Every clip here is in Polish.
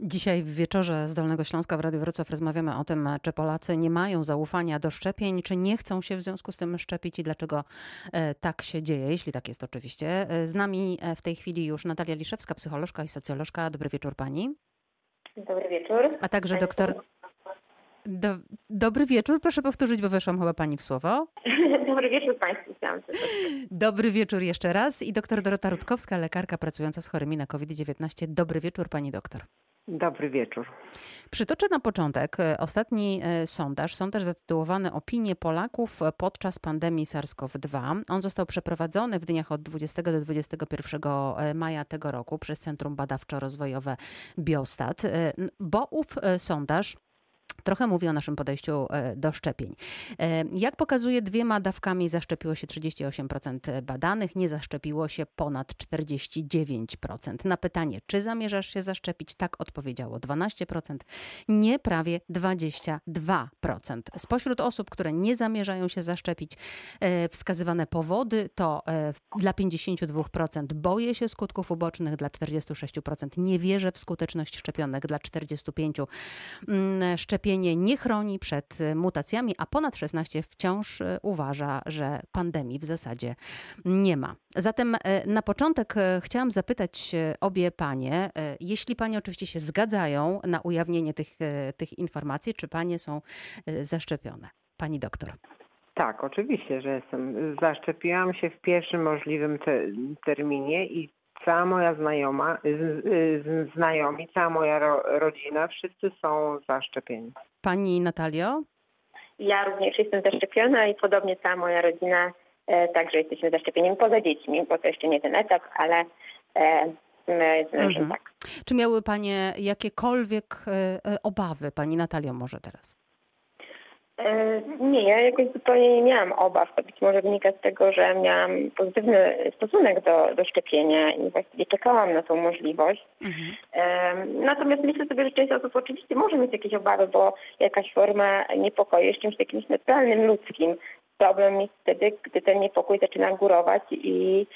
Dzisiaj w wieczorze z Dolnego Śląska w Radiu Wrocław rozmawiamy o tym, czy Polacy nie mają zaufania do szczepień, czy nie chcą się w związku z tym szczepić i dlaczego e, tak się dzieje, jeśli tak jest oczywiście. E, z nami e, w tej chwili już Natalia Liszewska, psycholożka i socjolożka. Dobry wieczór pani. Dobry wieczór. A także doktor... Do, dobry wieczór, proszę powtórzyć, bo weszłam chyba pani w słowo. Dobry wieczór Państwu. Dobry wieczór jeszcze raz. I doktor Dorota Rutkowska, lekarka pracująca z chorymi na COVID-19. Dobry wieczór pani doktor. Dobry wieczór. Przytoczę na początek e, ostatni e, sondaż, sondaż zatytułowany Opinie Polaków podczas pandemii SARS-CoV-2. On został przeprowadzony w dniach od 20 do 21 e, maja tego roku przez Centrum Badawczo-Rozwojowe Biostat, bo ów sondaż Trochę mówi o naszym podejściu e, do szczepień. E, jak pokazuje, dwiema dawkami zaszczepiło się 38% badanych, nie zaszczepiło się ponad 49%. Na pytanie, czy zamierzasz się zaszczepić, tak odpowiedziało 12%, nie prawie 22%. Spośród osób, które nie zamierzają się zaszczepić, e, wskazywane powody to dla 52% boję się skutków ubocznych, dla 46% nie wierzę w skuteczność szczepionek, dla 45% szczepień szczepienie nie chroni przed e, mutacjami, a ponad 16 wciąż e, uważa, że pandemii w zasadzie nie ma. Zatem e, na początek chciałam zapytać obie panie, jeśli panie oczywiście się zgadzają na ujawnienie tych, tych informacji, czy panie są zaszczepione? Pani doktor. Tak, oczywiście, że jestem. Zaszczepiłam się w pierwszym możliwym te terminie i cała moja znajoma, znajomi, cała moja ro, rodzina, wszyscy są zaszczepieni. Pani Natalio? Ja również jestem zaszczepiona i podobnie cała moja rodzina e, także jesteśmy zaszczepieni poza dziećmi, bo to jeszcze nie ten etap, ale e, my, mhm. tak. Czy miały Panie jakiekolwiek e, e obawy, Pani Natalio może teraz? E, nie, ja jakoś zupełnie nie miałam obaw. To być może wynika z tego, że miałam pozytywny stosunek do, do szczepienia i właściwie czekałam na tą możliwość. Mhm. Natomiast myślę sobie, że część osób oczywiście może mieć jakieś obawy, bo jakaś forma niepokoju jest czymś takim naturalnym, ludzkim. Problem jest wtedy, gdy ten niepokój zaczyna górować i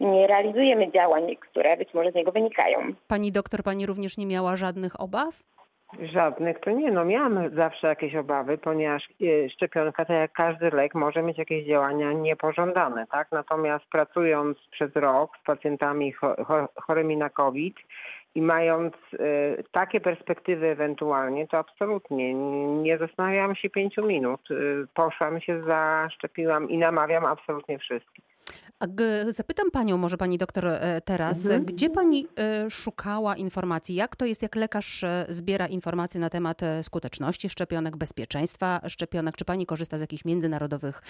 nie realizujemy działań, które być może z niego wynikają. Pani doktor, pani również nie miała żadnych obaw? Żadnych to nie. No miałam zawsze jakieś obawy, ponieważ e, szczepionka, tak jak każdy lek, może mieć jakieś działania niepożądane, tak? Natomiast pracując przez rok z pacjentami chorymi na COVID i mając y, takie perspektywy ewentualnie, to absolutnie nie zastanawiałam się pięciu minut. Y, poszłam się, zaszczepiłam i namawiam absolutnie wszystkich. Zapytam panią, może pani doktor e, teraz, mhm. gdzie pani e, szukała informacji? Jak to jest, jak lekarz e, zbiera informacje na temat skuteczności szczepionek, bezpieczeństwa szczepionek? Czy pani korzysta z jakichś międzynarodowych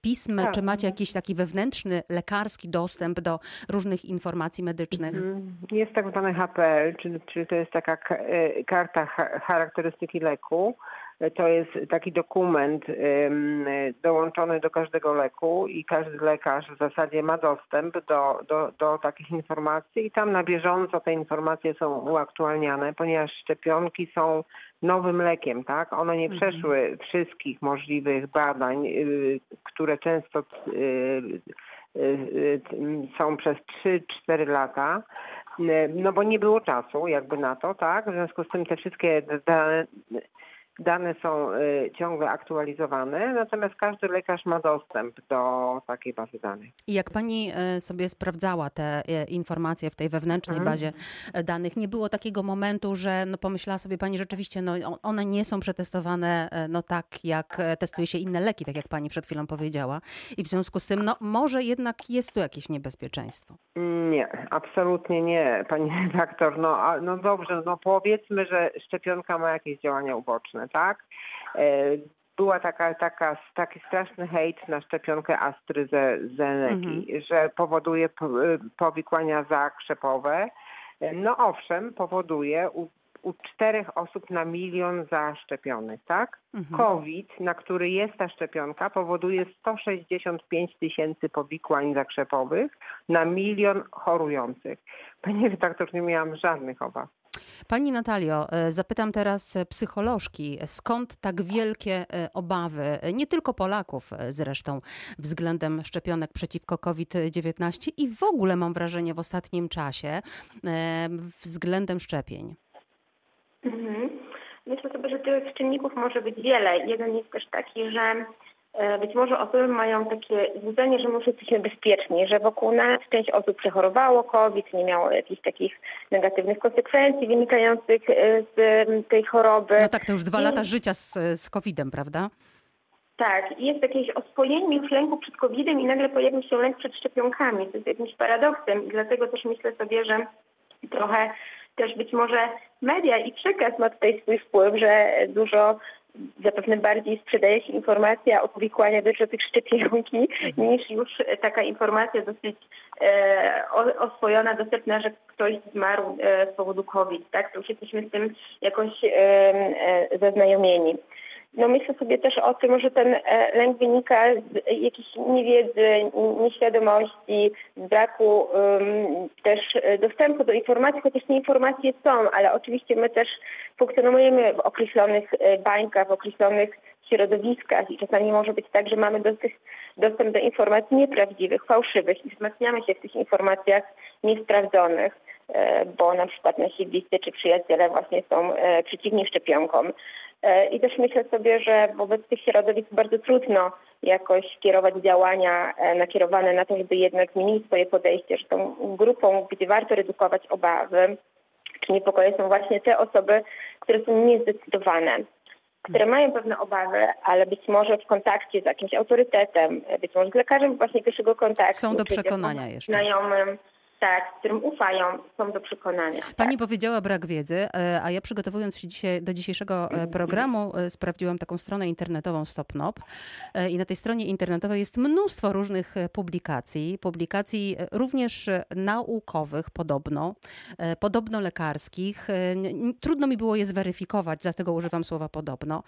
pism? Tak. Czy macie jakiś taki wewnętrzny, lekarski dostęp do różnych informacji medycznych? Mhm. Jest tak zwany HPL, czyli, czyli to jest taka karta charakterystyki leku. To jest taki dokument dołączony do każdego leku i każdy lekarz w zasadzie ma dostęp do, do, do takich informacji i tam na bieżąco te informacje są uaktualniane, ponieważ szczepionki są nowym lekiem, tak? One nie mhm. przeszły wszystkich możliwych badań, y, które często y, y, są przez 3-4 lata. No bo nie było czasu jakby na to, tak? W związku z tym te wszystkie dane Dane są y, ciągle aktualizowane, natomiast każdy lekarz ma dostęp do takiej bazy danych. I jak pani y, sobie sprawdzała te y, informacje w tej wewnętrznej mhm. bazie danych, nie było takiego momentu, że no pomyślała sobie pani rzeczywiście, no one nie są przetestowane no tak, jak testuje się inne leki, tak jak pani przed chwilą powiedziała. I w związku z tym, no może jednak jest tu jakieś niebezpieczeństwo. Nie, absolutnie nie, pani redaktor. No, no dobrze, no powiedzmy, że szczepionka ma jakieś działania uboczne tak? E, była taka, taka, taki straszny hejt na szczepionkę AstraZeneki, mhm. że powoduje powikłania zakrzepowe. E, no owszem, powoduje u, u czterech osób na milion zaszczepionych, tak? Mhm. COVID, na który jest ta szczepionka, powoduje 165 tysięcy powikłań zakrzepowych na milion chorujących. Panie redaktor, nie miałam żadnych obaw. Pani Natalio, e, zapytam teraz psycholożki, skąd tak wielkie e, obawy, nie tylko Polaków e, zresztą, względem szczepionek przeciwko COVID-19 i w ogóle mam wrażenie w ostatnim czasie względem szczepień? Mhm. Myślę sobie, że tych czynników może być wiele. Jeden jest też taki, że e, być może osoby mają takie złudzenie, że my jesteśmy bezpieczni, że wokół nas część osób przechorowało COVID, nie miało jakichś takich negatywnych konsekwencji wynikających e, z tej choroby. No tak, to już dwa I... lata życia z, z COVID-em, prawda? Tak, jest jakieś oswojenie już lęku przed COVID-em i nagle pojawił się lęk przed szczepionkami. To jest jakimś paradoksem i dlatego też myślę sobie, że trochę też być może media i przekaz ma tutaj swój wpływ, że dużo zapewne bardziej sprzedaje się informacja o powikłaniach dotyczących szczepionki mhm. niż już taka informacja dosyć e, oswojona, dostępna, że ktoś zmarł e, z powodu COVID, tak? To już jesteśmy z tym jakoś e, zaznajomieni. No myślę sobie też o tym, że ten e, lęk wynika z jakiejś niewiedzy, nieświadomości, z braku um, też dostępu do informacji, chociaż te informacje są, ale oczywiście my też funkcjonujemy w określonych e, bańkach, w określonych środowiskach i czasami może być tak, że mamy do tych, dostęp do informacji nieprawdziwych, fałszywych i wzmacniamy się w tych informacjach niesprawdzonych, e, bo na przykład nasi bliscy czy przyjaciele właśnie są przeciwni szczepionkom. E, I też myślę sobie, że wobec tych środowisk bardzo trudno jakoś kierować działania e, nakierowane na to, żeby jednak zmienić swoje podejście, że tą grupą, gdzie warto redukować obawy czy niepokoje są właśnie te osoby, które są niezdecydowane, które mają pewne obawy, ale być może w kontakcie z jakimś autorytetem, być może z lekarzem właśnie pierwszego kontaktu. Są do przekonania jeszcze. Znajomym, tak, którym ufają, są do przekonania. Pani tak. powiedziała brak wiedzy, e, a ja przygotowując się dzisiaj do dzisiejszego e, programu e, sprawdziłam taką stronę internetową StopNop i na tej stronie internetowej jest mnóstwo różnych publikacji, publikacji również naukowych podobno, podobno lekarskich. Trudno mi było je zweryfikować, dlatego używam słowa podobno,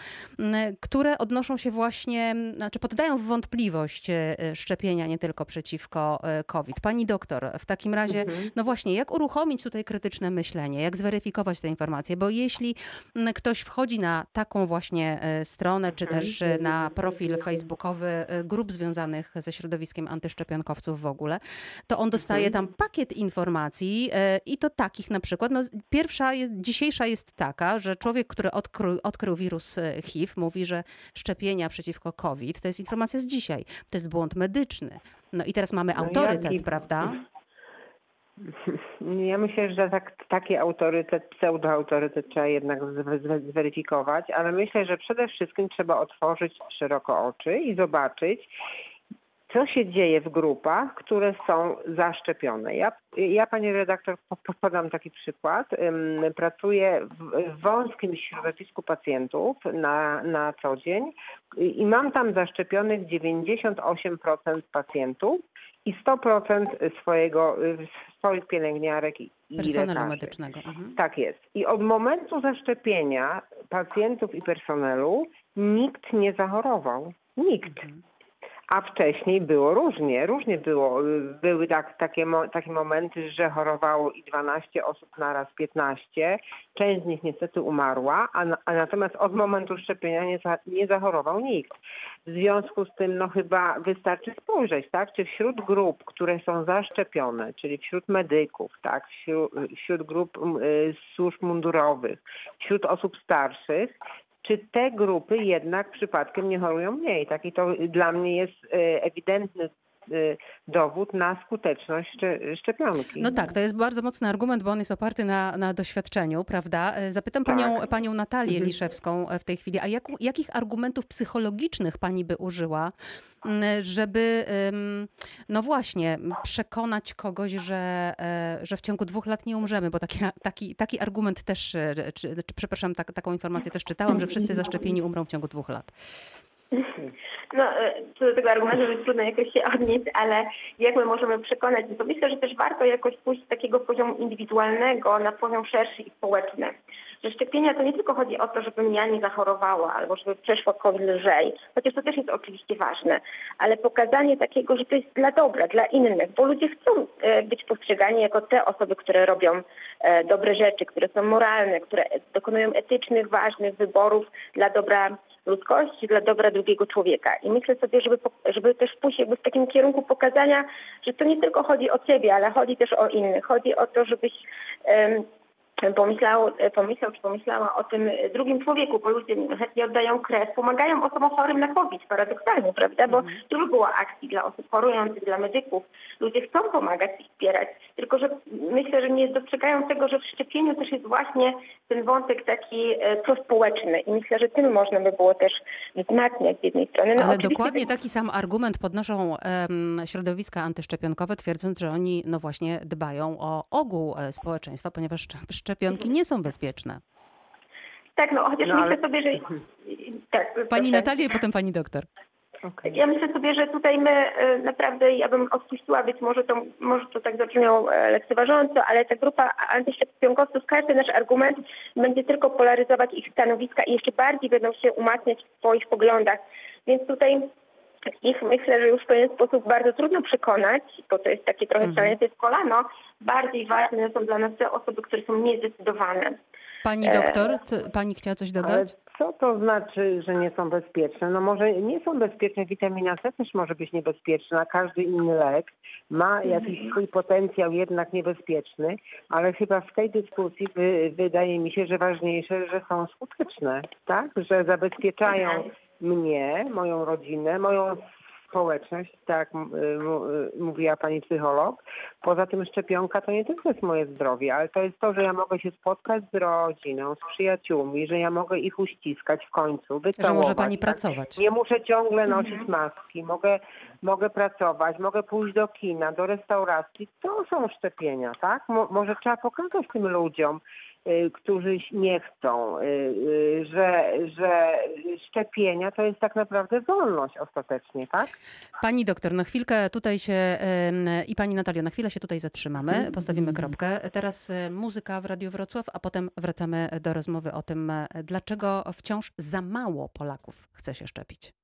które odnoszą się właśnie, znaczy poddają w wątpliwość szczepienia nie tylko przeciwko COVID. Pani doktor, w takim razie razie, mhm. no właśnie, jak uruchomić tutaj krytyczne myślenie, jak zweryfikować te informacje, bo jeśli mm, ktoś wchodzi na taką właśnie e, stronę, czy mhm. też e, na profil facebookowy e, grup związanych ze środowiskiem antyszczepionkowców w ogóle, to on dostaje mhm. tam pakiet informacji i to takich na przykład, no pierwsza, dzisiejsza jest taka, że człowiek, który odkrył, odkrył wirus HIV, mówi, że szczepienia przeciwko COVID to jest informacja z dzisiaj, to jest błąd medyczny. No i teraz mamy no autorytet, prawda? Ja myślę, że tak, taki autorytet, pseudoautorytet trzeba jednak zweryfikować, ale myślę, że przede wszystkim trzeba otworzyć szeroko oczy i zobaczyć, co się dzieje w grupach, które są zaszczepione. Ja, ja pani redaktor, podam taki przykład. Pracuję w wąskim środowisku pacjentów na, na co dzień i mam tam zaszczepionych 98% pacjentów i 100% swojego, swoich pielęgniarek i Personelu lekarzy. medycznego. Mhm. Tak jest. I od momentu zaszczepienia pacjentów i personelu nikt nie zachorował. Nikt. Mhm. A wcześniej było różnie, różnie było. Były tak, takie, takie momenty, że chorowało i 12 osób na raz 15. Część z nich niestety umarła, a, a natomiast od momentu szczepienia nie, nie zachorował nikt. W związku z tym no chyba wystarczy spojrzeć, tak, czy wśród grup, które są zaszczepione, czyli wśród medyków, tak, wśród, wśród grup y, służb mundurowych, wśród osób starszych, czy te grupy jednak przypadkiem nie chorują mniej. Taki to dla mnie jest e, ewidentny dowód na skuteczność szczepionki. No tak, to jest bardzo mocny argument, bo on jest oparty na, na doświadczeniu, prawda? E, zapytam tak. panią, panią Natalię mhm. Liszewską e, w tej chwili, a jak, jakich argumentów psychologicznych pani by użyła, żeby, no właśnie, przekonać kogoś, że, e, że w ciągu dwóch lat nie umrzemy, bo taki, taki, taki argument też, czy, czy przepraszam, tak, taką informację też czytałam, że wszyscy zaszczepieni umrą w ciągu dwóch lat. No, e, co do tego argumentu, że trudno jakoś się odnieść, ale jak my możemy przekonać, to myślę, że też warto jakoś pójść z takiego poziomu indywidualnego na poziom szerszy i społeczny. Że szczepienia to nie tylko chodzi o to, żebym ja nie zachorowała albo żeby przeszła COVID lżej, chociaż to też jest oczywiście ważne, ale pokazanie takiego, że to jest dla dobra, dla innych, bo ludzie chcą e, być postrzegani jako te osoby, które robią e, dobre rzeczy, które są moralne, które dokonują etycznych, ważnych wyborów dla dobra ludzkości, dla dobra drugiego człowieka. I myślę sobie, żeby, żeby też pójść jakby w takim kierunku pokazania, że to nie tylko chodzi o ciebie, ale chodzi też o innych. Chodzi o to, żebyś um, pomyślał, pomyślał czy pomyślała o tym drugim człowieku, bo ludzie chętnie oddają krew, pomagają osobom chorym na COVID, paradoksalnie, prawda? Bo mm. dużo było akcji dla osób chorujących, dla medyków. Ludzie chcą pomagać i wspierać, tylko że myślę, że nie dostrzegają tego, że w szczepieniu też jest właśnie ten wątek taki e, prospołeczny i myślę, że tym można by było też wzmacniać z jednej strony. No, Ale dokładnie taki sam argument podnoszą um, środowiska antyszczepionkowe, twierdząc, że oni no właśnie dbają o ogół e, społeczeństwa, ponieważ szczepionki nie są bezpieczne. Tak, no chociaż no, myślę ale... sobie, że... Tak, pani Natalia i potem pani doktor. Okay. Ja myślę sobie, że tutaj my e, naprawdę, ja bym odpuściła, być może to, może to tak zabrzmią e, lekceważąco, ale ta grupa antyszczepionkowców, każdy nasz argument będzie tylko polaryzować ich stanowiska i jeszcze bardziej będą się umacniać w swoich poglądach. Więc tutaj ich myślę, że już w pewien sposób bardzo trudno przekonać, bo to jest takie trochę mhm. w kolano. Bardziej ważne są dla nas te osoby, które są niezdecydowane. Pani doktor, pani chciała coś dodać? Ale co to znaczy, że nie są bezpieczne? No może nie są bezpieczne, witamina C też może być niebezpieczna, każdy inny lek ma jakiś mhm. swój potencjał jednak niebezpieczny, ale chyba w tej dyskusji wy, wydaje mi się, że ważniejsze, że są skuteczne, tak? Że zabezpieczają mnie, moją rodzinę, moją społeczność, tak y, y, mówiła pani psycholog. Poza tym szczepionka to nie tylko jest moje zdrowie, ale to jest to, że ja mogę się spotkać z rodziną, z przyjaciółmi, że ja mogę ich uściskać w końcu, wycałować. Że może pani pracować. Nie muszę ciągle nosić maski, mogę, mogę pracować, mogę pójść do kina, do restauracji. To są szczepienia, tak? Mo może trzeba pokazać tym ludziom, Y, którzy nie chcą, y, y, że, że szczepienia to jest tak naprawdę wolność ostatecznie, tak? Pani doktor, na chwilkę tutaj się i pani Natalio, na chwilę się tutaj zatrzymamy, mhm. postawimy kropkę. Teraz muzyka w Radiu Wrocław, a potem wracamy do rozmowy o tym, dlaczego wciąż za mało Polaków chce się szczepić.